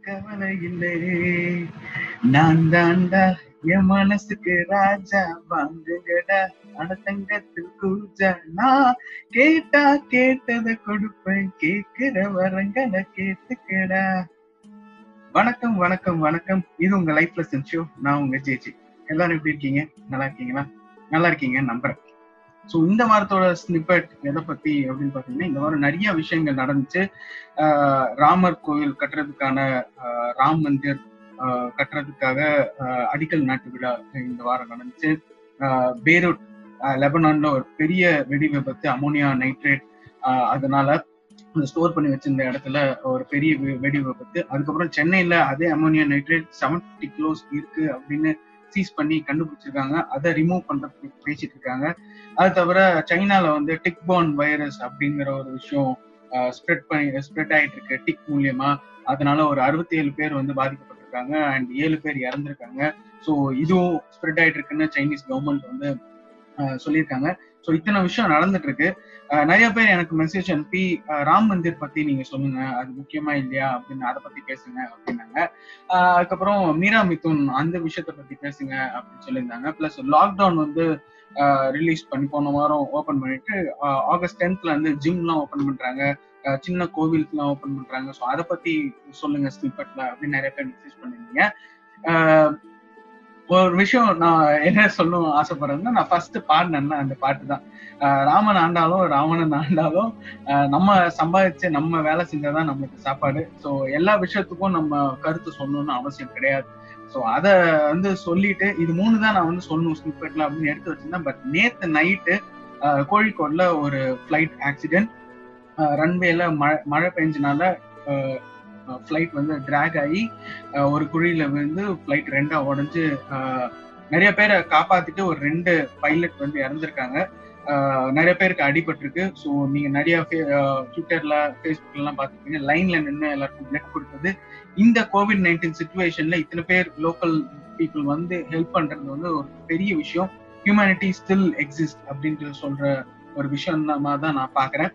கவலை இல்லை நான் தாண்டா என் மனசுக்கு ராஜா வாங்குங்கடா. அடத்தங்கத்தில் கூஜா நான் கேட்டா கேட்டதை கொடுப்பேன். கேட்கிற வரங்களை கேட்டுக்கடா. வணக்கம் வணக்கம் வணக்கம். இது உங்க லைஃப் லெசன் ஷோ நான் உங்க ஜேஜி. எல்லாரும் எப்படி இருக்கீங்க? நல்லா இருக்கீங்களா? நல்லா இருக்கீங்க நம்புறேன். ஸோ இந்த வாரத்தோட ஸ்னிப்பட் எதை பத்தி அப்படின்னு பாத்தீங்கன்னா இந்த வாரம் நிறைய விஷயங்கள் நடந்துச்சு. ராமர் கோவில் கட்டுறதுக்கான ராம் மந்திர் கட்டுறதுக்காக அடிக்கல் நாட்டு விழா இந்த வாரம் நடந்துச்சு. பேரூட் லெபனான்ல ஒரு பெரிய வெடி விபத்து அமோனியா நைட்ரேட் அதனால ஸ்டோர் பண்ணி வச்சிருந்த இடத்துல ஒரு பெரிய வெடி விபத்து. அதுக்கப்புறம் சென்னையில அதே அமோனியா நைட்ரேட் செவன்டி கிலோஸ் இருக்கு அப்படின்னு சீஸ் பண்ணி கண்டுபிடிச்சிருக்காங்க. அதை ரிமூவ் பண்றதுக்கு பேசிட்டு இருக்காங்க அது தவிர சைனால வந்து டிக்போன் வைரஸ் அப்படிங்கிற ஒரு விஷயம் ஸ்ப்ரெட் பண்ணி ஸ்ப்ரெட் ஆயிட்டு இருக்கு டிக் மூலியமா. அதனால ஒரு அறுபத்தி ஏழு பேர் வந்து பாதிக்கப்பட்டிருக்காங்க அண்ட் ஏழு பேர் இறந்திருக்காங்க. ஸோ இதுவும் ஸ்ப்ரெட் ஆயிட்டு இருக்குன்னு சைனீஸ் கவர்மெண்ட் வந்து சொல்லியிருக்காங்க. ஸோ இத்தனை விஷயம் நடந்துட்டு இருக்கு நிறைய பேர் எனக்கு மெசேஜ் அனுப்பி ராம் மந்திர் பத்தி நீங்க சொல்லுங்க. அது முக்கியமா இல்லையா? அப்படின்னு அதை பத்தி பேசுங்க அப்படின்னாங்க. அதுக்கப்புறம் மீரா மிதுன் அந்த விஷயத்த பத்தி பேசுங்க அப்படின்னு சொல்லியிருந்தாங்க. பிளஸ் லாக்டவுன் வந்து ரிலீஸ் பண்ணி போன வாரம் ஓபன் பண்ணிட்டு ஆகஸ்ட் டென்த்ல வந்து ஜிம்லாம் ஓபன் பண்றாங்க. சின்ன கோவில்ஸ்லாம் ஓபன் பண்றாங்க. ஸோ அதை பத்தி சொல்லுங்க ஸ்னிப்பட்ல அப்படின்னு நிறைய பேர் மெசேஜ் பண்ணிருந்தீங்க ஒரு விஷயம் நான் என்ன சொல்லணும் ஆசைப்படுறேன்னா நான் ஃபர்ஸ்ட் பாடினேன்னா அந்த பாட்டு தான். ராமன் ஆண்டாலும் ராவணன் ஆண்டாலும் நம்ம சம்பாதிச்சு நம்ம வேலை செஞ்சாதான் நம்மளுக்கு சாப்பாடு. ஸோ எல்லா விஷயத்துக்கும் நம்ம கருத்து சொல்லணும்னு அவசியம் கிடையாது. ஸோ அதை வந்து சொல்லிட்டு இது மூணு தான் நான் வந்து சொல்லணும் ஸ்னிப்பெட்ல அப்படின்னு எடுத்து வச்சிருந்தேன். பட் நேத்து நைட்டு கோழிக்கோட்ல ஒரு ஃப்ளைட் ஆக்சிடென்ட் ரன்வேல மழை மழை பெஞ்சனால ஃப்ளைட் வந்து டிராக் ஆகி ஒரு குழியில விழுந்து ஃப்ளைட் ரெண்டா உடஞ்சு நிறைய பேரை காப்பாத்திட்டு ஒரு ரெண்டு பைலட் வந்து இறந்துருக்காங்க. நிறைய பேருக்கு அடிபட்டிருக்கு. ஸோ நீங்க நிறைய ட்விட்டர்ல ஃபேஸ்புக்ல எல்லாம் பார்த்துருப்பீங்க. லைன்ல நின்று எல்லாருக்கும் பிளட் கொடுத்தது. இந்த கோவிட் நைன்டீன் சுச்சுவேஷன்ல இத்தனை பேர் லோக்கல் பீப்புள் வந்து ஹெல்ப் பண்றது வந்து ஒரு பெரிய விஷயம். ஹியூமனிட்டி ஸ்டில் எக்ஸிஸ்ட் அப்படின்ட்டு சொல்ற ஒரு விஷயம் தான் நான் பாக்குறேன்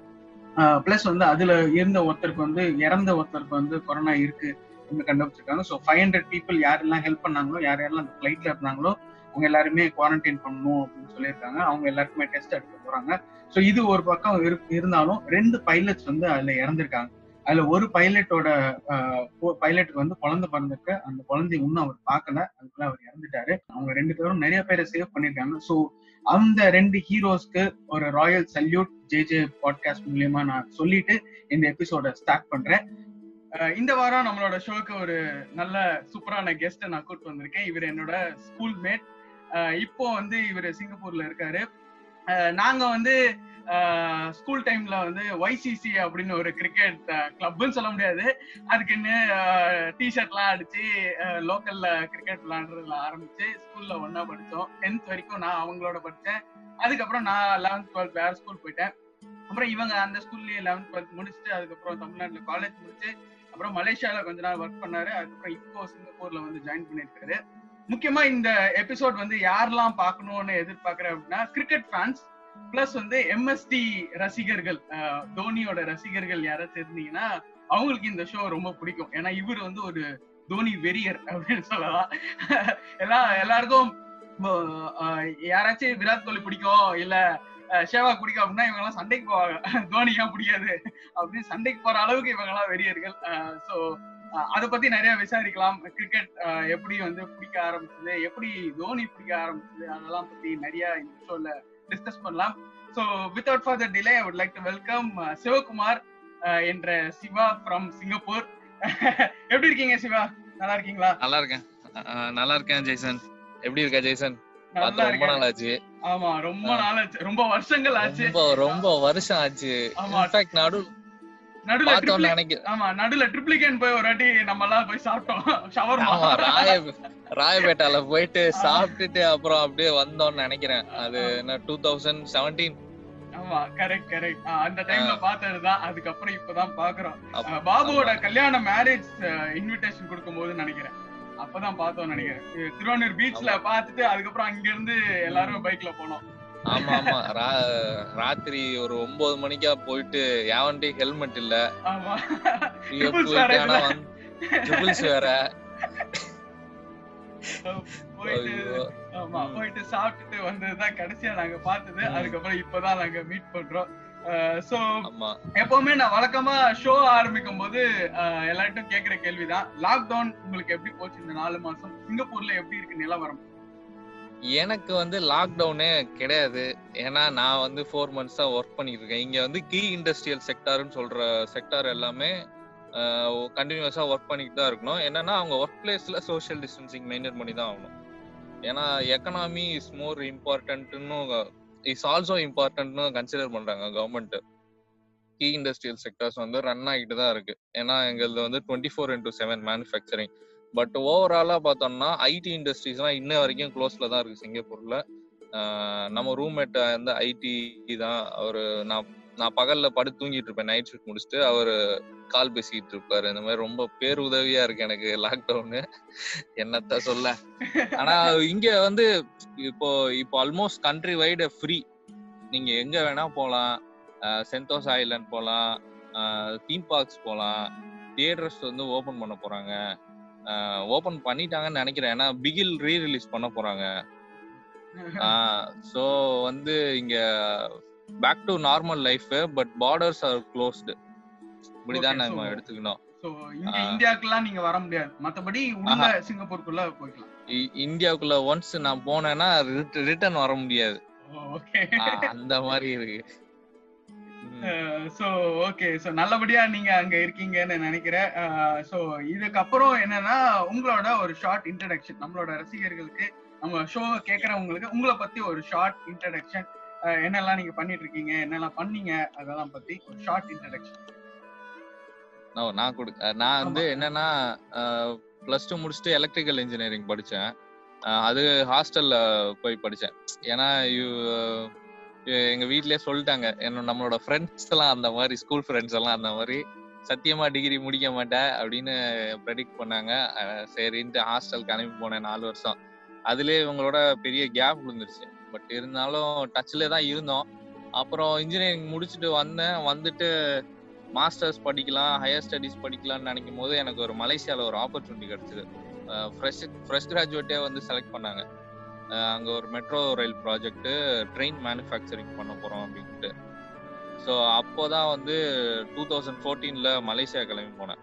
பிளஸ் வந்து அதுல இருந்த ஒருத்தருக்கு வந்து இறந்த ஒருத்தருக்கு வந்து கொரோனா இருக்கு அப்படின்னு கண்டுபிடிச்சிருக்காங்க. ஸோ ஃபைவ் ஹண்ட்ரட் பீப்புள் யாரெல்லாம் ஹெல்ப் பண்ணாங்களோ யார் யாரெல்லாம் அந்த ஃபிளைட்ல இருந்தாங்களோ அவங்க எல்லாருமே குவாரண்டைன் பண்ணணும் அப்படின்னு சொல்லியிருக்காங்க. அவங்க எல்லாருக்குமே டெஸ்ட் எடுக்க போறாங்க. ஸோ இது ஒரு பக்கம் இருந்தாலும் ரெண்டு பைலட்ஸ் வந்து அதுல இறந்திருக்காங்க. அதுல ஒரு பைலட்டோட பைலட்டுக்கு வந்து குழந்தை பிறந்திருக்கு. அந்த குழந்தைய இன்னும் அவர் பார்க்கல. அதுக்குள்ள அவர் இறந்துட்டாரு. அவங்க ரெண்டு பேரும் நிறைய பேரை சேவ் பண்ணிருக்காங்க. ஸோ அந்த ரெண்டு ஹீரோஸ்க்கு ஒரு royal salute J J podcast மூலியமா நான் சொல்லிட்டு இந்த எபிசோட ஸ்டார்ட் பண்றேன். இந்த வாரம் நம்மளோட ஷோக்கு ஒரு நல்ல சூப்பரான கெஸ்ட்டை நான் கூப்பிட்டு வந்திருக்கேன். இவர் என்னோட ஸ்கூல் மேட் இப்போ வந்து இவர் சிங்கப்பூர்ல இருக்காரு. நாங்க வந்து ஸ்கூல் டைம்ல வந்து ஒய்சிசி அப்படின்னு ஒரு கிரிக்கெட் கிளப்னு சொல்ல முடியாது. அதுக்குன்னு டிஷர்ட்லாம் அடிச்சு லோக்கல்ல கிரிக்கெட் விளாண்டுறதுல ஆரம்பிச்சு ஸ்கூல்ல ஒன்னா படித்தோம் டென்த் வரைக்கும் நான் அவங்களோட படித்தேன் அதுக்கப்புறம் நான் லெவன்த் டுவெல்த் வேற ஸ்கூல் போயிட்டேன். அப்புறம் இவங்க அந்த ஸ்கூல்லயே லெவன்த் டுவெல்த் முடிச்சுட்டு அதுக்கப்புறம் தமிழ்நாட்டுல காலேஜ் முடிச்சு அப்புறம் மலேசியாவில் கொஞ்ச நாள் ஒர்க் பண்ணாரு. அதுக்கப்புறம் இப்போ சிங்கப்பூர்ல வந்து ஜாயின் பண்ணியிருக்காரு. முக்கியமா இந்த எபிசோட் வந்து யாரெல்லாம் பார்க்கணும்னு எதிர்பார்க்கறேன் அப்படின்னா கிரிக்கெட் ஃபேன்ஸ் பிளஸ் வந்து எம்எஸ்டி ரசிகர்கள் தோனியோட ரசிகர்கள் யாராச்சும் இருந்தீங்கன்னா அவங்களுக்கு இந்த ஷோ ரொம்ப பிடிக்கும். ஏன்னா இவர் வந்து ஒரு தோனி வெறியர் அப்படின்னு சொல்லலாம். எல்லா எல்லாருக்கும் யாராச்சும் விராட் கோலி பிடிக்கும் இல்ல அஹ், பிடிக்கும் அப்படின்னா இவங்க எல்லாம் சண்டைக்கு போவாங்க. தோனி ஏன் பிடிக்காது? அப்படின்னு சண்டைக்கு போற அளவுக்கு இவங்க எல்லாம் வெறியர்கள் ஸோ அதை பத்தி நிறைய விசாரிக்கலாம். கிரிக்கெட் எப்படி வந்து பிடிக்க ஆரம்பிச்சது? எப்படி தோனி பிடிக்க ஆரம்பிச்சது? அதெல்லாம் பத்தி நிறைய இந்த ஷோல டிஸ்கஸ் பண்ணலாம். So without further delay I would like to welcome Sivakumar என்ற சிவா ஃப்ரம் சிங்கப்பூர். எப்படி இருக்கீங்க சிவா? நல்லா இருக்கீங்களா? நல்லா இருக்கேன். நல்லா இருக்கேன் ஜெய்சன் எப்படி இருக்க ஜெய்சன் ரொம்ப நாள் ஆச்சு ஆமா ரொம்ப நாள் ஆச்சு ரொம்ப வருஷங்கள் ஆச்சு. ரொம்ப ரொம்ப வருஷம் ஆச்சு. ஆமா. இன்ஃபேக்ட் நடு நடுல ஆமா நடுல ட்ரிப்ளிகேன் போய் ஒரு வாட்டி நம்ம எல்லாம் போய் சாப்பிட்டோம். ஷவர்மா. ஆமா ராய ராயபேட்டால போயிட்டு சாப்பிட்டுட்டு அப்புறம் அப்படியே வந்தோம்னு நினைக்கிறேன். அது என்ன டூ தௌசண்ட் செவன்டீன் ஆமா கரெக்ட் கரெக்ட் அந்த டைம்ல பார்த்ததுதான். அதுக்கப்புறம் இப்பதான் பாக்குறோம் பாபுவோட கல்யாண மேரேஜ் இன்விடேஷன் கொடுக்கும்போது நினைக்கிறேன். அப்பதான் பார்த்தோம் நினைக்கிறேன். திருவாரூர் பீச்ல பார்த்துட்டு அதுக்கப்புறம் அங்க இருந்து எல்லாரும் பைக்ல போனோம். ஆமா ஆமா. ராத்திரி ஒரு ஒன்பது மணிக்கா போயிட்டு யாவன்டி ஹெல்மெட் இல்ல. ட்ரிபிள்ஸ் வேற போயிட்டு. ஆமா சாப்பிட்டுட்டு வந்ததுதான் கடைசியா நாங்க பார்த்தது. அதுக்கப்புறம் இப்பதான் நாங்க மீட் பண்றோம். சோ எப்பவுமே நான் வழக்கமா ஷோ ஆரம்பிக்கும் போது எல்லார்ட்டும் கேக்குற கேள்விதான். லாக்டவுன் உங்களுக்கு எப்படி போச்சு இந்த நாலு மாசம்? சிங்கப்பூர்ல எப்படி இருக்கு நிலவரம்? எனக்கு வந்து லாக்டவுனே கிடையாது. ஏன்னா நான் வந்து ஃபோர் மந்த்ஸாக ஒர்க் பண்ணிட்டு இருக்கேன் இங்க வந்து கீ இண்டஸ்ட்ரியல் செக்டார்னு சொல்ற செக்டார் எல்லாமே கண்டினியூஸா ஒர்க் பண்ணிட்டு தான் இருக்கணும். என்னன்னா அவங்க ஒர்க் பிளேஸ்ல சோஷியல் டிஸ்டன்சிங் மெயின்டைன் பண்ணி தான் ஆகணும். ஏன்னா எக்கனாமி இஸ் மோர் இம்பார்ட்டன்ட்னு இஸ் ஆல்சோ இம்பார்ட்டன்ட்னு கன்சிடர் பண்றாங்க கவர்மெண்ட் கீ இண்டஸ்ட்ரியல் செக்டர்ஸ் வந்து ரன் ஆகிட்டு தான் இருக்கு. ஏன்னா எங்களது வந்து twenty four into seven manufacturing but ஓவராலா பார்த்தோம்னா ஐடி இண்டஸ்ட்ரீஸ்லாம் இன்ன வரைக்கும் க்ளோஸ்ல தான் இருக்கு சிங்கப்பூர்ல. நம்ம ரூம்மேட் வந்து ஐடி தான் அவரு நான் நான் பகல்ல படுத்து தூங்கிட்டு இருப்பேன் நைட் ஷிஃப்ட் முடிச்சுட்டு அவரு கால் பேசிட்டு இருப்பாரு. இந்த மாதிரி ரொம்ப பேருதவியா இருக்கு எனக்கு லாக்டவுனு என்னத்த சொல்ல. ஆனா இங்க வந்து இப்போ இப்போ ஆல்மோஸ்ட் கண்ட்ரி வைடு ஃப்ரீ நீங்க எங்க வேணா போகலாம் சென்டோஸ் ஐலண்ட் போகலாம் தீம் பார்க்ஸ் போகலாம் தியேட்டர்ஸ் வந்து ஓபன் பண்ண போறாங்க. ஓபன் பண்ணிட்டாங்கன்னு நினைக்கிறேன். ஏன்னா பிகில் ரீ ரிலீஸ் பண்ண போறாங்க. ஸோ வந்து இங்க back to normal life but borders are closed இப்படிதான் நம்ம so- எடுத்துக்கணும். இந்தியாக்குலாம் நீங்க வர முடியாது. மத்தபடி உள்ள சிங்கப்பூருக்குள்ள போய்க்கலாம். இ- இந்தியாவுக்குள்ள ஒன்ஸ் நான் போனேன்னா ரிட்டர்ன் வர முடியாது. அந்த மாதிரி இருக்கு. சோ ஓகே சோ நல்லபடியா நீங்க அங்க இருக்கீங்கன்னு நினைக்கிறேன். சோ இதுக்கப்புறம் என்னன்னா உங்களோட ஒரு ஷார்ட் இன்ட்ரடக்ஷன் நம்மளோட ரசிகர்களுக்கு நம்ம ஷோ கேக்குறவங்களுக்கு உங்களை பத்தி ஒரு ஷார்ட் இன்ட்ரடக்ஷன் என்னெல்லாம் நீங்க பண்ணிட்டு இருக்கீங்க என்னெல்லாம் பண்ணீங்க அதெல்லாம் பத்தி ஒரு ஷார்ட் இன்ட்ரடக்ஷன் நான் கொடு நான் வந்து என்னன்னா பிளஸ் டூ முடிச்சுட்டு எலக்ட்ரிக்கல் இன்ஜினியரிங் படித்தேன் அது ஹாஸ்டல்ல போய் படித்தேன் ஏன்னா எங்க வீட்லயே சொல்லிட்டாங்க. என்ன நம்மளோட ஃப்ரெண்ட்ஸ் எல்லாம் அந்த மாதிரி ஸ்கூல் ஃப்ரெண்ட்ஸ் எல்லாம் அந்த மாதிரி சத்தியமா டிகிரி முடிக்க மாட்டேன் அப்படின்னு ப்ரெடிக்ட் பண்ணாங்க. சரின்ட்டு ஹாஸ்டலுக்கு அனுப்பி போனேன் நாலு வருஷம். அதுலேயே இவங்களோட பெரிய கேப் விழுந்துருச்சு. பட் இருந்தாலும் டச்சில் தான் இருந்தோம். அப்புறம் இன்ஜினியரிங் முடிச்சுட்டு வந்தேன். வந்துட்டு மாஸ்டர்ஸ் படிக்கலாம் ஹையர் ஸ்டடீஸ் படிக்கலாம்னு நினைக்கும் போது எனக்கு ஒரு மலேசியாவில் ஒரு ஆப்பர்ச்சுனிட்டி கிடச்சிது. ஃப்ரெஷ் ஃப்ரெஷ் கிராஜுவேட்டே வந்து செலக்ட் பண்ணாங்க. அங்கே ஒரு metro rail project train manufacturing பண்ண போகிறோம் அப்படின்ட்டு. ஸோ அப்போதான் வந்து டூ தௌசண்ட் ஃபோர்டீனில் மலேசியா கிளம்பி போனேன்.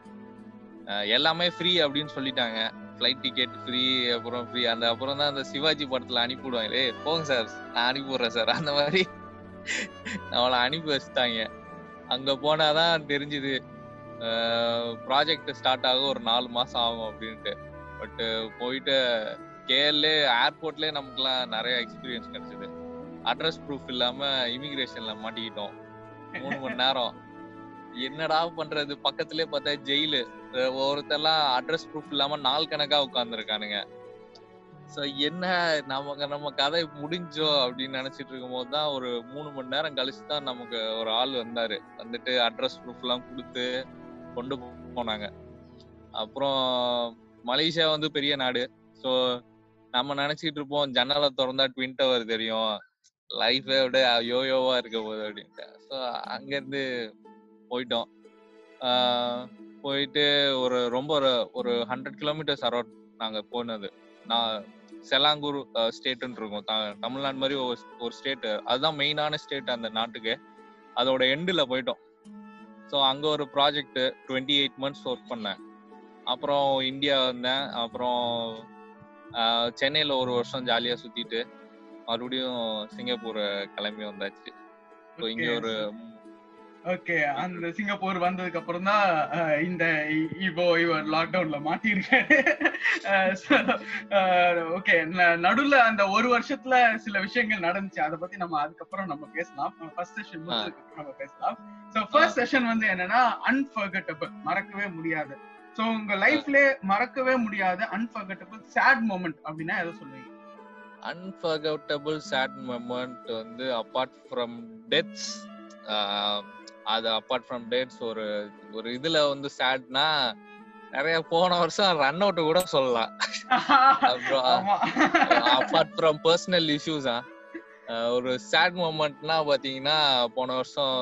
எல்லாமே ஃப்ரீ அப்படின்னு சொல்லிட்டாங்க. ஃப்ளைட் டிக்கெட் ஃப்ரீ அப்புறம் ஃப்ரீ அந்த அப்புறம் தான் அந்த சிவாஜி படத்தில் அனுப்பிவிடுவாங்க ஏ போங்க சார். நான் அனுப்பிவிட்றேன் சார். அந்த மாதிரி அவளை அனுப்பி வச்சுட்டாங்க. அங்கே போனால் தான் தெரிஞ்சுது ப்ராஜெக்ட் ஸ்டார்ட் ஆக ஒரு நாலு மாதம் ஆகும் அப்படின்ட்டு. பட்டு போயிட்டு கேஎல்ல ஏர்போர்ட்லயே நமக்குலாம் நிறைய எக்ஸ்பீரியன்ஸ் கிடைச்சது. அட்ரஸ் ப்ரூஃப் இல்லாம இமிகிரேஷன்ல மாட்டிக்கிட்டோம். மூணு மணி நேரம். என்னடா பண்றது? பக்கத்துலயே பார்த்தா ஜெயிலு ஒருத்தெல்லாம் அட்ரஸ் ப்ரூஃப் இல்லாம நாள் கணக்கா உட்காந்துருக்கானுங்க சோ என்ன நமக்கு நம்ம கதை முடிஞ்சோ அப்படின்னு நினைச்சிட்டு இருக்கும் போது தான் ஒரு மூணு மணி நேரம் கழிச்சு தான் நமக்கு ஒரு ஆள் வந்தாரு. வந்துட்டு அட்ரஸ் ப்ரூஃப் எல்லாம் கொடுத்து கொண்டு போனாங்க. அப்புறம் மலேசியா வந்து பெரிய நாடு. ஸோ நம்ம நினைச்சிட்டு இருப்போம் ஜன்னலை திறந்தா ட்வின் டவர் தெரியும். லைஃபே விட யோயோவா இருக்க போகுது அப்படின்ட்டு. ஸோ அங்கேருந்து போயிட்டோம். போயிட்டு ஒரு ரொம்ப ஒரு ஒரு ஹண்ட்ரட் கிலோமீட்டர்ஸ் அரௌண்ட் நாங்கள் போனது. நான் செலாங்கூர் ஸ்டேட்டுன்னு இருக்கும். தமிழ்நாடு மாதிரி ஒரு ஒரு ஸ்டேட்டு அதுதான் மெயினான ஸ்டேட் அந்த நாட்டுக்கு. அதோட எண்டில் போயிட்டோம். ஸோ அங்கே ஒரு project twenty eight months work பண்ணேன். அப்புறம் இந்தியா வந்தேன். அப்புறம் சென்னையில ஒரு வருஷம் ஜாலியாக சுற்றிட்டு மறுபடியும் சிங்கப்பூர் கிளம்பி வந்தாச்சு. ஸோ இங்கே ஒரு ஓகே அந்த சிங்கப்பூர் வந்ததுக்கு அப்புறம் தான் இந்த இப்போ இவர் லாக்டவுன்ல மாட்டியிருக்காரு. ஓகே நடுவுல அந்த ஒரு வருஷத்துல சில விஷயங்கள் நடந்துச்சு. அதை பத்தி நம்ம அதுக்கப்புறம் நம்ம பேசலாம். ஃபர்ஸ்ட் செஷன் நம்ம பேசலாம். சோ ஃபர்ஸ்ட் செஷன் வந்து என்னன்னா அன்ஃபர்கட்டபிள் மறக்கவே முடியாது. சோ உங்க லைஃப்ல மறக்கவே முடியாத அன்ஃபர்கட்டபிள் சேட் மொமெண்ட் அப்படின்னா எதை சொல்லுவீங்க? அன்ஃபர்கட்டபிள் சேட் மொமெண்ட் வந்து அப்பார்ட் ஃப்ரம் டெத்ஸ் அது அப்பார்ட் ஃப்ரம் டேட்ஸ் ஒரு ஒரு இதுல வந்து சேட்னா நிறைய போன வருஷம் ரன் அவுட் கூட சொல்லலாம். அப்புறம் அப்பார்ட் ஃப்ரம் பர்சனல் இஷ்யூஸா அஹ் ஒரு சேட் மூமெண்ட்னா பாத்தீங்கன்னா போன வருஷம்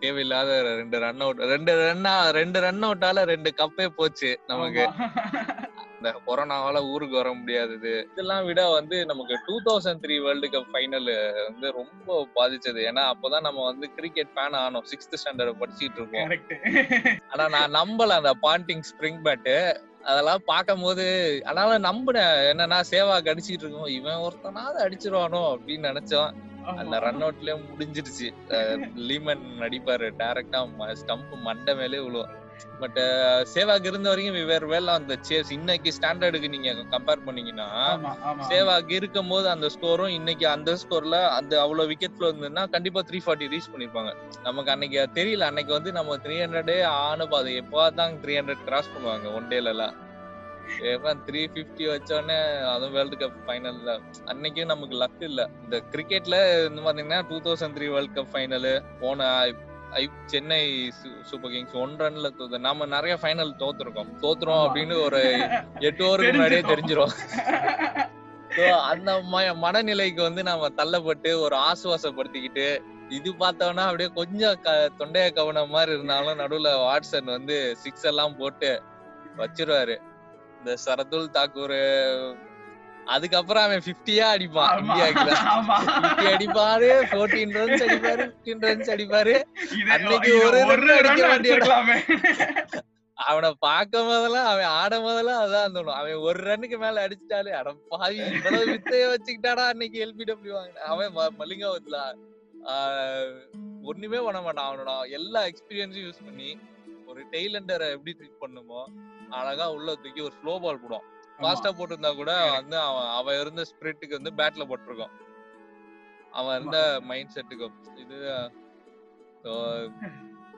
தேவையில்லாத ரெண்டு ரன் அவுட் ரெண்டு ரன்னா ரெண்டு ரன் அவுட்டால ரெண்டு கப்பே போச்சு நமக்கு. இந்த கொரோனாவால ஊருக்கு வர முடியாதது. இதெல்லாம் விட வந்து நமக்கு two thousand three world cup final வந்து ரொம்ப பாதிச்சது. ஏன்னா அப்பதான் நம்ம வந்து கிரிக்கெட் ஃபேன் ஆனோம். சிக்ஸ்த் ஸ்டாண்டர்ட் படிச்சிட்டு இருக்கோம். ஆனா நான் நம்பல அந்த பாண்டிங் ஸ்ப்ரிங் பேட்டு அதெல்லாம் பார்க்கும் போது அதனால நம்பினேன் என்னன்னா சேவா அடிச்சிட்டு இருக்கோம். இவன் ஒருத்தனாவது அடிச்சிருவானோ அப்படின்னு நினைச்சோம். அந்த. ரன் அவுட்லயே முடிஞ்சிருச்சு. லீமன் நடிப்பாரு டைரக்டா ஸ்டம்ப் மண்டை மேலே விழுவும். பட் சேவாக் இருந்த வரைக்கும் வேற வேலை அந்த சேஸ் இன்னைக்கு ஸ்டாண்டர்டுக்கு நீங்க கம்பேர் பண்ணீங்கன்னா. சேவாக் இருக்கும் போது அந்த ஸ்கோரும் இன்னைக்கு அந்த ஸ்கோர்ல அந்த அவ்வளவு விக்கெட் ஃப்ளோ இருந்ததுன்னா கண்டிப்பா த்ரீ ஃபார்ட்டி ரீச் பண்ணிருப்பாங்க. நமக்கு அன்னைக்கு தெரியல. அன்னைக்கு வந்து நம்ம த்ரீ ஹண்ட்ரடே ஆனு அது எப்போதான் த்ரீ ஹண்ட்ரட் கிராஸ் பண்ணுவாங்க ஒன் டேல எல்லாம் த்ரீ பிப்டி வச்சோடனே அதுவும் வேர்ல்டு கப் ஃபைனல்ல அன்னைக்கும் நமக்கு லக் இல்ல. இந்த கிரிக்கெட்ல இந்த பாத்தீங்கன்னா two thousand three world cup final போன ஐ- சென்னை சூப்பர் கிங்ஸ் ஒன் ரன்ல தோத்து நம்ம நிறைய ஃபைனல் தோத்துருக்கோம் தோத்துறோம். அப்படின்னு ஒரு எட்டு ஓவருக்கு முன்னாடியே தெரிஞ்சிரும். அந்த மனநிலைக்கு வந்து நாம தள்ளப்பட்டு ஒரு ஆசுவாசப்படுத்திக்கிட்டு இது பார்த்தோம்னா அப்படியே கொஞ்சம் தொண்டைய கவன மாதிரி இருந்தாலும் நடுவுல வாட்சன் வந்து சிக்ஸ் எல்லாம் போட்டு வச்சிருவாரு இந்த சரதுல் தாக்கூர் அதுக்கப்புறம் அவன் 50யா அடிப்பான். இந்தியாக்குல. 50 அடிப்பாரு 14 ரன்ஸ் அடிப்பாரு 15 ரன்ஸ் அடிப்பாரு அன்னைக்கு ஒரு run அடிக்க. அடிச்சிருக்கலாமே. அவனை பார்க்கும் போதெல்லாம் அவன் ஆடும் போதெல்லாம் அதான் தோணும் அவன் ஒரு ரன்னுக்கு மேல அடிச்சிட்டாலே அட பாவி இவ்வளவு வித்தைய வச்சுக்கிட்டாடா அன்னைக்கு எல்பிடபிள்யூ வாங்கின அவன் ம- மலிங்காவத்துல ஒண்ணுமே பண்ண மாட்டான் அவனோட எல்லா எக்ஸ்பீரியன்ஸும் யூஸ் பண்ணி ஒரு டெய்லண்டரை எப்படி ட்ரீட் பண்ணுமோ அழகா உள்ள தூக்கி ஒரு ஸ்லோ பால் போடும் ஃபாஸ்டா போட்டிருந்தா கூட வந்து அவன் அவன் இருந்த ஸ்பிரிட்டுக்கு வந்து பேட்ல போட்டிருக்கான் அவன் இருந்த மைண்ட் செட்டுக்கு இது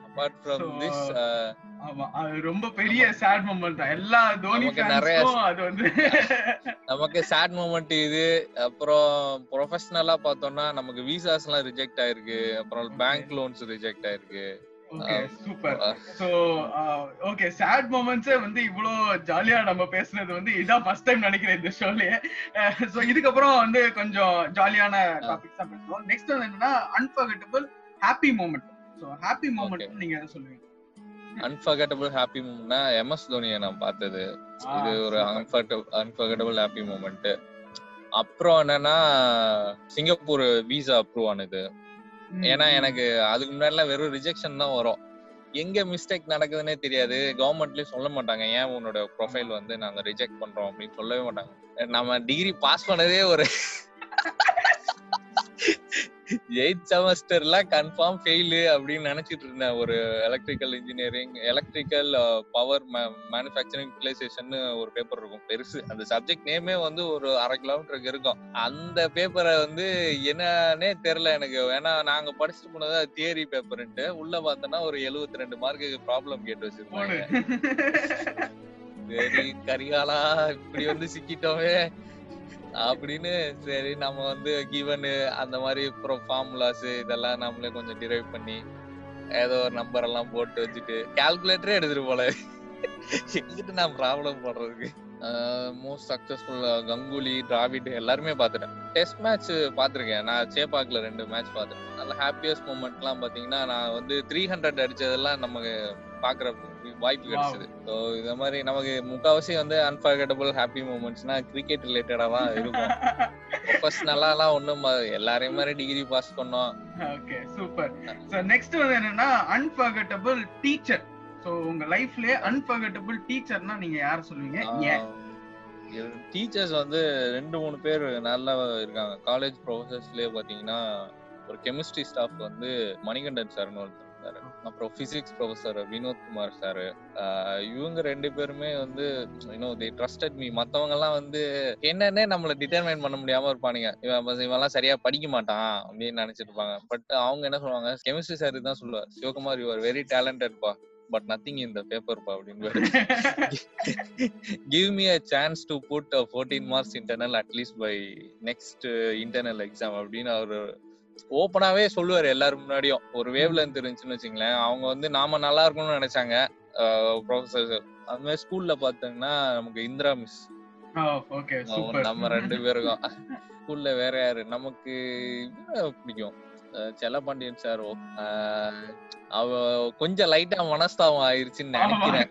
அபார்ட் ஃப்ரம் திஸ் ரொம்ப பெரிய sad moment தான். எல்லா தோனி நமக்கு நிறைய அது வந்து நமக்கு சேட் மூமெண்ட் இது. அப்புறம் ப்ரொஃபஷனலா பார்த்தோம்னா நமக்கு விசாஸ் எல்லாம் ரிஜெக்ட் ஆயிருக்கு. அப்புறம். பேங்க் லோன்ஸ் ரிஜெக்ட் ஆயிருக்கு. Okay super. So okay sad மொமெண்ட்ஸே வந்து இவ்ளோ ஜாலியா நம்ம பேசுனது வந்து இதான் ஃபர்ஸ்ட் டைம் நினைக்கிறேன் இந்த ஷோலயே சோ இதுக்கப்புறம் வந்து கொஞ்சம் ஜாலியான டாபிக்ஸ் தான் பேசுவோம். நெக்ஸ்ட் வந்து என்னன்னா unforgettable happy moment so happy moment நீங்க எதை சொல்லுவீங்க? அன்ஃபர்கட்டபிள் ஹாப்பி மூமெண்ட்னா எம்எஸ் தோனியை நான் பார்த்தது. இது ஒரு அன்ஃபர்கட்டபிள் ஹாப்பி மூமெண்ட் அப்புறம் என்னன்னா சிங்கப்பூர் விசா அப்ரூவ் ஆனது. ஏன்னா எனக்கு அதுக்கு முன்னாடிலாம் வெறும் ரிஜெக்ஷன் தான் வரும். எங்க மிஸ்டேக் நடக்குதுன்னே தெரியாது. கவர்மெண்ட்லயும் சொல்ல மாட்டாங்க ஏன் உன்னோட ப்ரொஃபைல் வந்து நாங்க ரிஜெக்ட் பண்றோம்? அப்படின்னு சொல்லவே மாட்டாங்க. நம்ம டிகிரி பாஸ் பண்ணதே ஒரு எயிட் செமஸ்டர்ல கன்ஃபார்ம் ஃபெயிலு அப்படின்னு நினைச்சிட்டு இருந்தேன். ஒரு electrical engineering electrical power manufacturing utilisation ஒரு பேப்பர் இருக்கும். பெருசு. அந்த சப்ஜெக்ட் நேமே வந்து ஒரு அரை கிலோமீட்டருக்கு இருக்கும். அந்த பேப்பரை வந்து என்னன்னே தெரியல எனக்கு. ஏன்னா நாங்க படிச்சுட்டு போனது தியரி பேப்பர்ன்ட்டு உள்ள பார்த்தோன்னா ஒரு 72 ரெண்டு மார்க்குக்கு ப்ராப்ளம் கேட்டு வச்சிருப்பாங்க சரி கரிகாலா இப்படி வந்து சிக்கிட்டோமே. அப்படின்னு சரி நம்ம வந்து கிவனு அந்த மாதிரி அப்புறம் ஃபார்முலாஸ் இதெல்லாம் நம்மளே கொஞ்சம் டிரைவ் பண்ணி ஏதோ ஒரு நம்பர் எல்லாம் போட்டு வச்சுட்டு கால்குலேட்டரே எடுத்துட்டு போல. எங்கிட்ட நான் ப்ராப்ளம் போடுறதுக்கு. மோஸ்ட் சக்சஸ்ஃபுல் கங்குலி டிராவிட் எல்லாருமே பார்த்துட்டேன். டெஸ்ட் மேட்ச் பார்த்துருக்கேன். நான் சேப்பாக்கில் ரெண்டு மேட்ச் பார்த்துட்டேன். நல்ல ஹாப்பியஸ்ட் மூமெண்ட்லாம் பார்த்தீங்கன்னா நான் வந்து த்ரீ ஹண்ட்ரட் அடித்ததெல்லாம் நமக்கு பாக்குற வாய்ப்பு கிடைச்சது. ஸோ இந்த மாதிரி நமக்கு முக்காவாசி வந்து அன்ஃபர்கட்டபிள் ஹாப்பி மூமெண்ட்ஸ்னா கிரிக்கெட் ரிலேட்டடா தான் இருக்கும். ப்ரொஃபஷனலாலாம் ஒன்றும் எல்லாரையும் மாதிரி டிகிரி பாஸ் பண்ணோம். ஓகே சூப்பர் சோ நெக்ஸ்ட் வந்து என்னன்னா அன்ஃபர்கட்டபிள் டீச்சர் சோ உங்க லைஃப்லயே அன்ஃபர்கட்டபிள் டீச்சர்னா நீங்க யார சொல்லுவீங்க? ஏன்? டீச்சர்ஸ் வந்து ரெண்டு மூணு பேர் நல்லா இருக்காங்க. காலேஜ் ப்ரொஃபசர்ஸ்லயே பாத்தீங்கன்னா ஒரு கெமிஸ்ட்ரி ஸ்டாஃப் வந்து மணிகண்டன் சார்னு ஒருத்தர். இருந்தாரு. அப்புறம் physics professor Vinod Kumar sir இவங்க ரெண்டு பேருமே வந்து யூனோ தே ட்ரஸ்டட் மீ மத்தவங்க எல்லாம் வந்து என்னன்னே நம்மள டிட்டர்மைன் பண்ண முடியாம இருப்பானுங்க. இவன் இவெல்லாம் சரியா படிக்க மாட்டான் அப்படின்னு நினைச்சிட்டு இருப்பாங்க. பட் அவங்க என்ன சொல்லுவாங்க கெமிஸ்ட்ரி சார் தான் சொல்லுவார். சிவகுமார் யூ ஆர் வெரி டேலண்டட்பா பட் நத்திங் இந்த பேப்பர் பா அப்படின்னு give me a chance to put fourteen marks internal at least by next internal exam அப்படின்னு அவரு ஓப்பனாவே சொல்லுவாரு எல்லாரும் முன்னாடியும். ஒரு வேவ் லென்த் இருந்துச்சுன்னு வச்சுங்களேன். அவங்க வந்து நாம நல்லா இருக்கணும்னு நினைச்சாங்க. ப்ரொஃபசர் அது மாதிரி ஸ்கூல்ல பாத்தீங்கன்னா நமக்கு இந்திரா மிஸ் நம்ம ரெண்டு பேருக்கும். ஸ்கூல்ல வேற யாரு? நமக்கு பிடிக்கும். அஹ் செல்லப்பாண்டியன் சார் அவ கொஞ்சம் லைட்டா மனஸ்தாபம் ஆயிருச்சுன்னு நினைக்கிறேன்.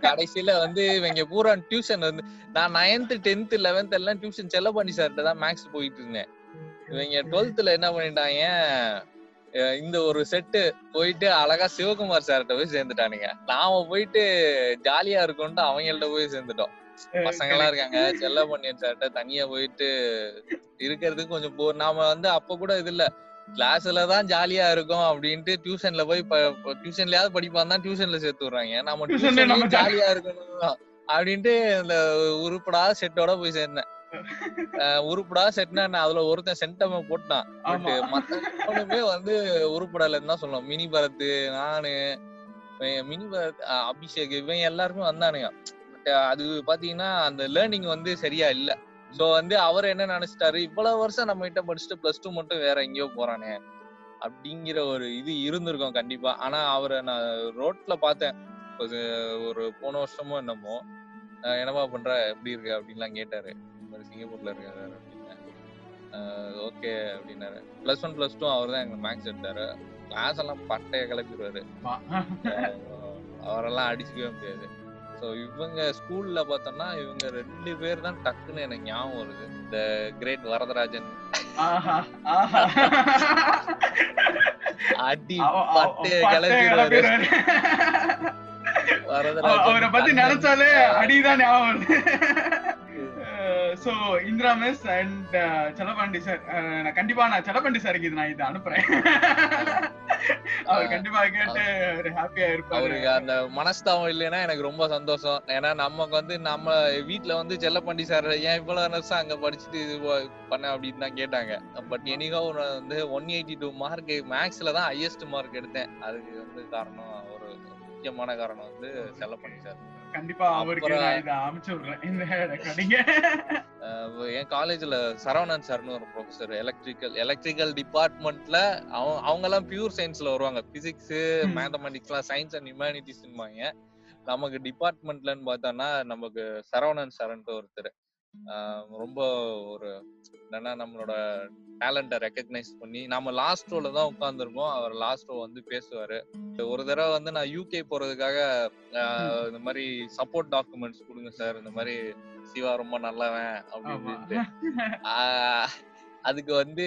கடைசியில. வந்து இவங்க பூரா டியூஷன் வந்து நான் நைன்த் டென்த் லெவன்த் எல்லாம் டியூஷன் செல்லப்பாண்டி சார்கிட்ட தான் மேக்ஸ் போயிட்டு இருந்தேன். இவங்க டுவெல்த்ல என்ன பண்ணிட்டாங்க? இந்த ஒரு செட்டு போயிட்டு அழகா சிவகுமார் சார்கிட்ட போய் சேர்ந்துட்டானுங்க. நாம போயிட்டு ஜாலியா இருக்கும்ட்டு அவங்கள்ட்ட போய் சேர்ந்துட்டோம். பசங்க எல்லாம் இருக்காங்க. செல்ல பண்ணியன் சார்ட்ட தனியா போயிட்டு இருக்கிறதுக்கு கொஞ்சம் போ நாம வந்து அப்ப கூட இது இல்ல. கிளாஸ்ல தான் ஜாலியா இருக்கும் அப்படின்ட்டு டியூஷன்ல போய் டியூஷன்லயாவது படிப்பான் தான் டியூஷன்ல சேர்த்து விடுறாங்க. நம்ம Tuition ல நம்ம டியூஷன்லயும் ஜாலியா இருக்கணும் அப்படின்ட்டு இந்த உருப்படாத செட்டோட போய் சேர்ந்தேன். அஹ் உருப்படாத செட்னா என்ன? அதுல ஒருத்தன் சென்டம போட்டான். வந்து உருப்படலைன்னு தான் சொல்லணும். மினி பரத் நானு மினி பரத் அபிஷேக் இவன் எல்லாருமே வந்தானுங்க. பட் அது பாத்தீங்கன்னா அந்த லேர்னிங் வந்து சரியா இல்ல. சோ வந்து அவர் என்ன நினைச்சிட்டாரு? இவ்வளவு வருஷம் நம்ம கிட்ட படிச்சுட்டு பிளஸ் டூ மட்டும் வேற எங்கேயோ போறானே. அப்படிங்கிற ஒரு இது இருந்திருக்கும் கண்டிப்பா. ஆனா அவரை நான் ரோட்ல பார்த்தேன். ஒரு போன வருஷமோ என்னமோ. என்னப்பா பண்ற? எப்படி இருக்கு? அப்படின்லாம் கேட்டாரு. சிங்கப்பூர்ல இருக்காரு அப்படின்னு. ஓகே அப்படின்னாரு. பிளஸ் ஒன் பிளஸ் டூ அவர் தான் எங்களுக்கு மேக்ஸ் எடுத்தாரு. கிளாஸ் எல்லாம் பட்டைய கிளப்பிடுவாரு அவரெல்லாம் அடிச்சுக்கவே முடியாது. ஸோ இவங்க ஸ்கூல்ல பார்த்தோம்னா இவங்க ரெண்டு பேர் தான் டக்குன்னு எனக்கு ஞாபகம் வருது. இந்த கிரேட் வரதராஜன். அடி பட்டைய கிளப்பிடுவாரு வரதராஜன் அவரை பத்தி. நினைச்சாலே அடிதான் ஞாபகம் so Indira miss and Sellapandi sir நான் கண்டிப்பா நான் செலபாண்டி சாருக்கு இது நான் இதை அனுப்புறேன். அவர் கண்டிப்பா கேட்டு ஒரு ஹாப்பியா இருப்பாரு. அந்த மனஸ்தாபம் இல்லைன்னா எனக்கு ரொம்ப சந்தோஷம். ஏன்னா நமக்கு வந்து நம்ம வீட்ல வந்து செல்லப்பண்டி சார் ஏன் இவ்வளவு வருஷம் அங்க படிச்சுட்டு இது பண்ண அப்படின்னு தான் கேட்டாங்க. பட் எனிகோ வந்து ஒன் எயிட்டி டூ மார்க் மேக்ஸ்ல தான் ஹையஸ்ட் மார்க் எடுத்தேன். அதுக்கு வந்து காரணம் ஒரு முக்கியமான காரணம் வந்து செல்லப்பண்டி சார் கண்டிப்பா அவருக்கு அப்புறம் நான் இதை அனுப்பிச்சு விடுறேன். இந்த என் காலேஜ்ல சரவணன் சார்னு ஒரு ப்ரொஃபசர் எலக்ட்ரிக்கல் எலக்ட்ரிக்கல் டிபார்ட்மெண்ட்ல அவங்க அவங்க எல்லாம் பியூர் சயின்ஸ்ல வருவாங்க. பிசிக்ஸ். மேத்தமெட்டிக்ஸ்லாம் சயின்ஸ் அண்ட் ஹியூமனிட்டிஸ்பாங்க நமக்கு டிபார்ட்மெண்ட்லன்னு பார்த்தோம்னா நமக்கு சரவணன் சார்ன்ட்டு ஒருத்தர். ரொம்ப ஒரு என்னன்னா நம்மளோட டேலண்ட்டை ரெக்கக்னைஸ் பண்ணி நம்ம லாஸ்ட் ரோல தான் உட்காந்துருப்போம் அவர் லாஸ்ட் ரோ வந்து பேசுவாரு. ஒரு தடவை வந்து நான் யூகே போறதுக்காக இந்த மாதிரி சப்போர்ட் டாக்குமெண்ட்ஸ் கொடுங்க சார் இந்த மாதிரி சிவா ரொம்ப நல்லவன் அப்படி ஆமா. இப்படின்ட்டு. ஆஹ் அதுக்கு வந்து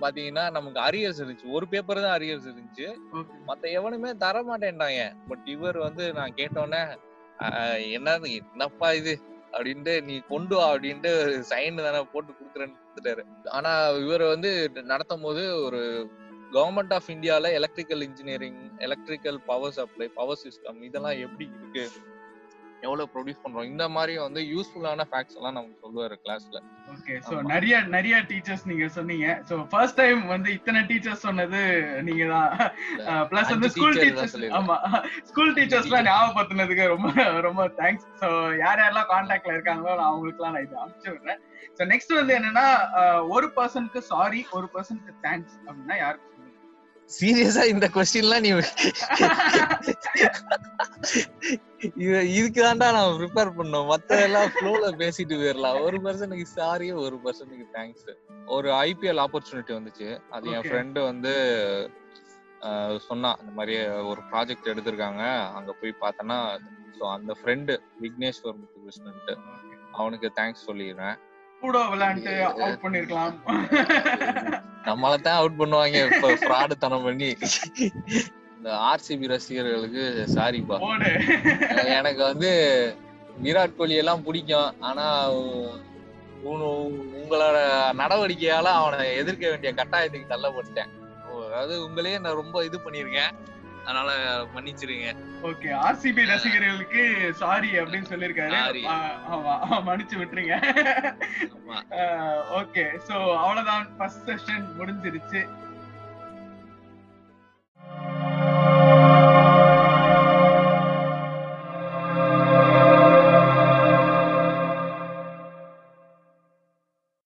பாத்தீங்கன்னா நமக்கு அரியர்ஸ் இருந்துச்சு. ஒரு பேப்பர் தான் அரியர்ஸ் இருந்துச்சு. மத்த எவனுமே தர மாட்டேன்டாங்க பட் இவர் வந்து நான் கேட்டோன்னே ஆஹ் என்னது? என்னப்பா இது? அப்படின்ட்டு நீ கொண்டு வா அப்படின்ட்டு சைன் தானே போட்டு கொடுக்குறேன்னு கொடுத்துட்டாரு. ஆனா இவர் வந்து நடத்தும் போது ஒரு கவர்மெண்ட் ஆஃப் இந்தியால electrical engineering electrical power supply power system இதெல்லாம் எப்படி இருக்கு? எவ்வளவு ப்ரொடியூஸ் பண்றோம். இந்த மாதிரி வந்து யூஸ்ஃபுல்லான ஃபேக்ட்ஸ் எல்லாம் நமக்கு சொல்லுவாரு கிளாஸ்ல ஓகே சோ. நிறைய நிறைய டீச்சர்ஸ் நீங்க சொன்னீங்க. சோ ஃபர்ஸ்ட் டைம் வந்து இத்தனை டீச்சர்ஸ் சொன்னது நீங்க தான். பிளஸ் வந்து அஞ்சு ஸ்கூல் டீச்சர்ஸ். ஆமா. ஸ்கூல் டீச்சர்ஸ்லாம் ஞாபகப்படுத்தினதுக்கு ரொம்ப ரொம்ப தேங்க்ஸ் சோ யார் யாரெல்லாம் கான்டாக்ட்ல இருக்காங்களோ நான் அவங்களுக்குலாம் நான் இதை அனுப்பிச்சு விடுறேன். சோ நெக்ஸ்ட் வந்து என்னன்னா அஹ், ஒரு பர்சனுக்கு சாரி ஒரு பர்சனுக்கு தேங்க்ஸ் அப்படின்னா யாருக்கு சீரியஸா இந்த கொஸ்டின்லாம் நீ இது இதுக்கு தான்டா நான் ப்ரிப்பேர் பண்ணோம். மத்ததெல்லாம் ஃப்ளோல பேசிட்டு போயிடலாம் ஒரு பர்சனுக்கு சாரி ஒரு பர்சனுக்கு தேங்க்ஸ் ஒரு ஐபிஎல் ஆப்பர்ச்சுனிட்டி வந்துச்சு. அது என். ஃப்ரெண்டு வந்து ஆஹ், சொன்னான் இந்த மாதிரி ஒரு ப்ராஜெக்ட் எடுத்திருக்காங்க. அங்க போய் பார்த்தேன்னா ஸோ அந்த ஃப்ரெண்டு விக்னேஸ்வர் முத்துகிருஷ்ணன்ட்டு அவனுக்கு தேங்க்ஸ் சொல்லிடுறேன். கூட விளையாண்டு அவுட் பண்ணிருக்கலாம். நம்மள தான் அவுட் பண்ணுவாங்க. இப்ப ஃப்ராடு தனம் பண்ணி. இந்த ஆர்சிபி ரசிகர்களுக்கு சாரிப்பா எனக்கு வந்து விராட் கோலி எல்லாம் பிடிக்கும். ஆனா உங்களோட நடவடிக்கையால அவனை எதிர்க்க வேண்டிய கட்டாயத்துக்கு தள்ளப்பட்டேன் அதாவது உங்களையே நான் ரொம்ப இது பண்ணிருக்கேன். அதனால மன்னிச்சிருங்க. ஓகே ஆர்சிபி ரசிகர்களுக்கு சாரி அப்படின்னு சொல்லிருக்காரு ஆமா மன்னிச்சு விட்டுருங்க. ஓகே சோ அவ்வளவுதான். ஃபர்ஸ்ட் செஷன் முடிஞ்சிருச்சு.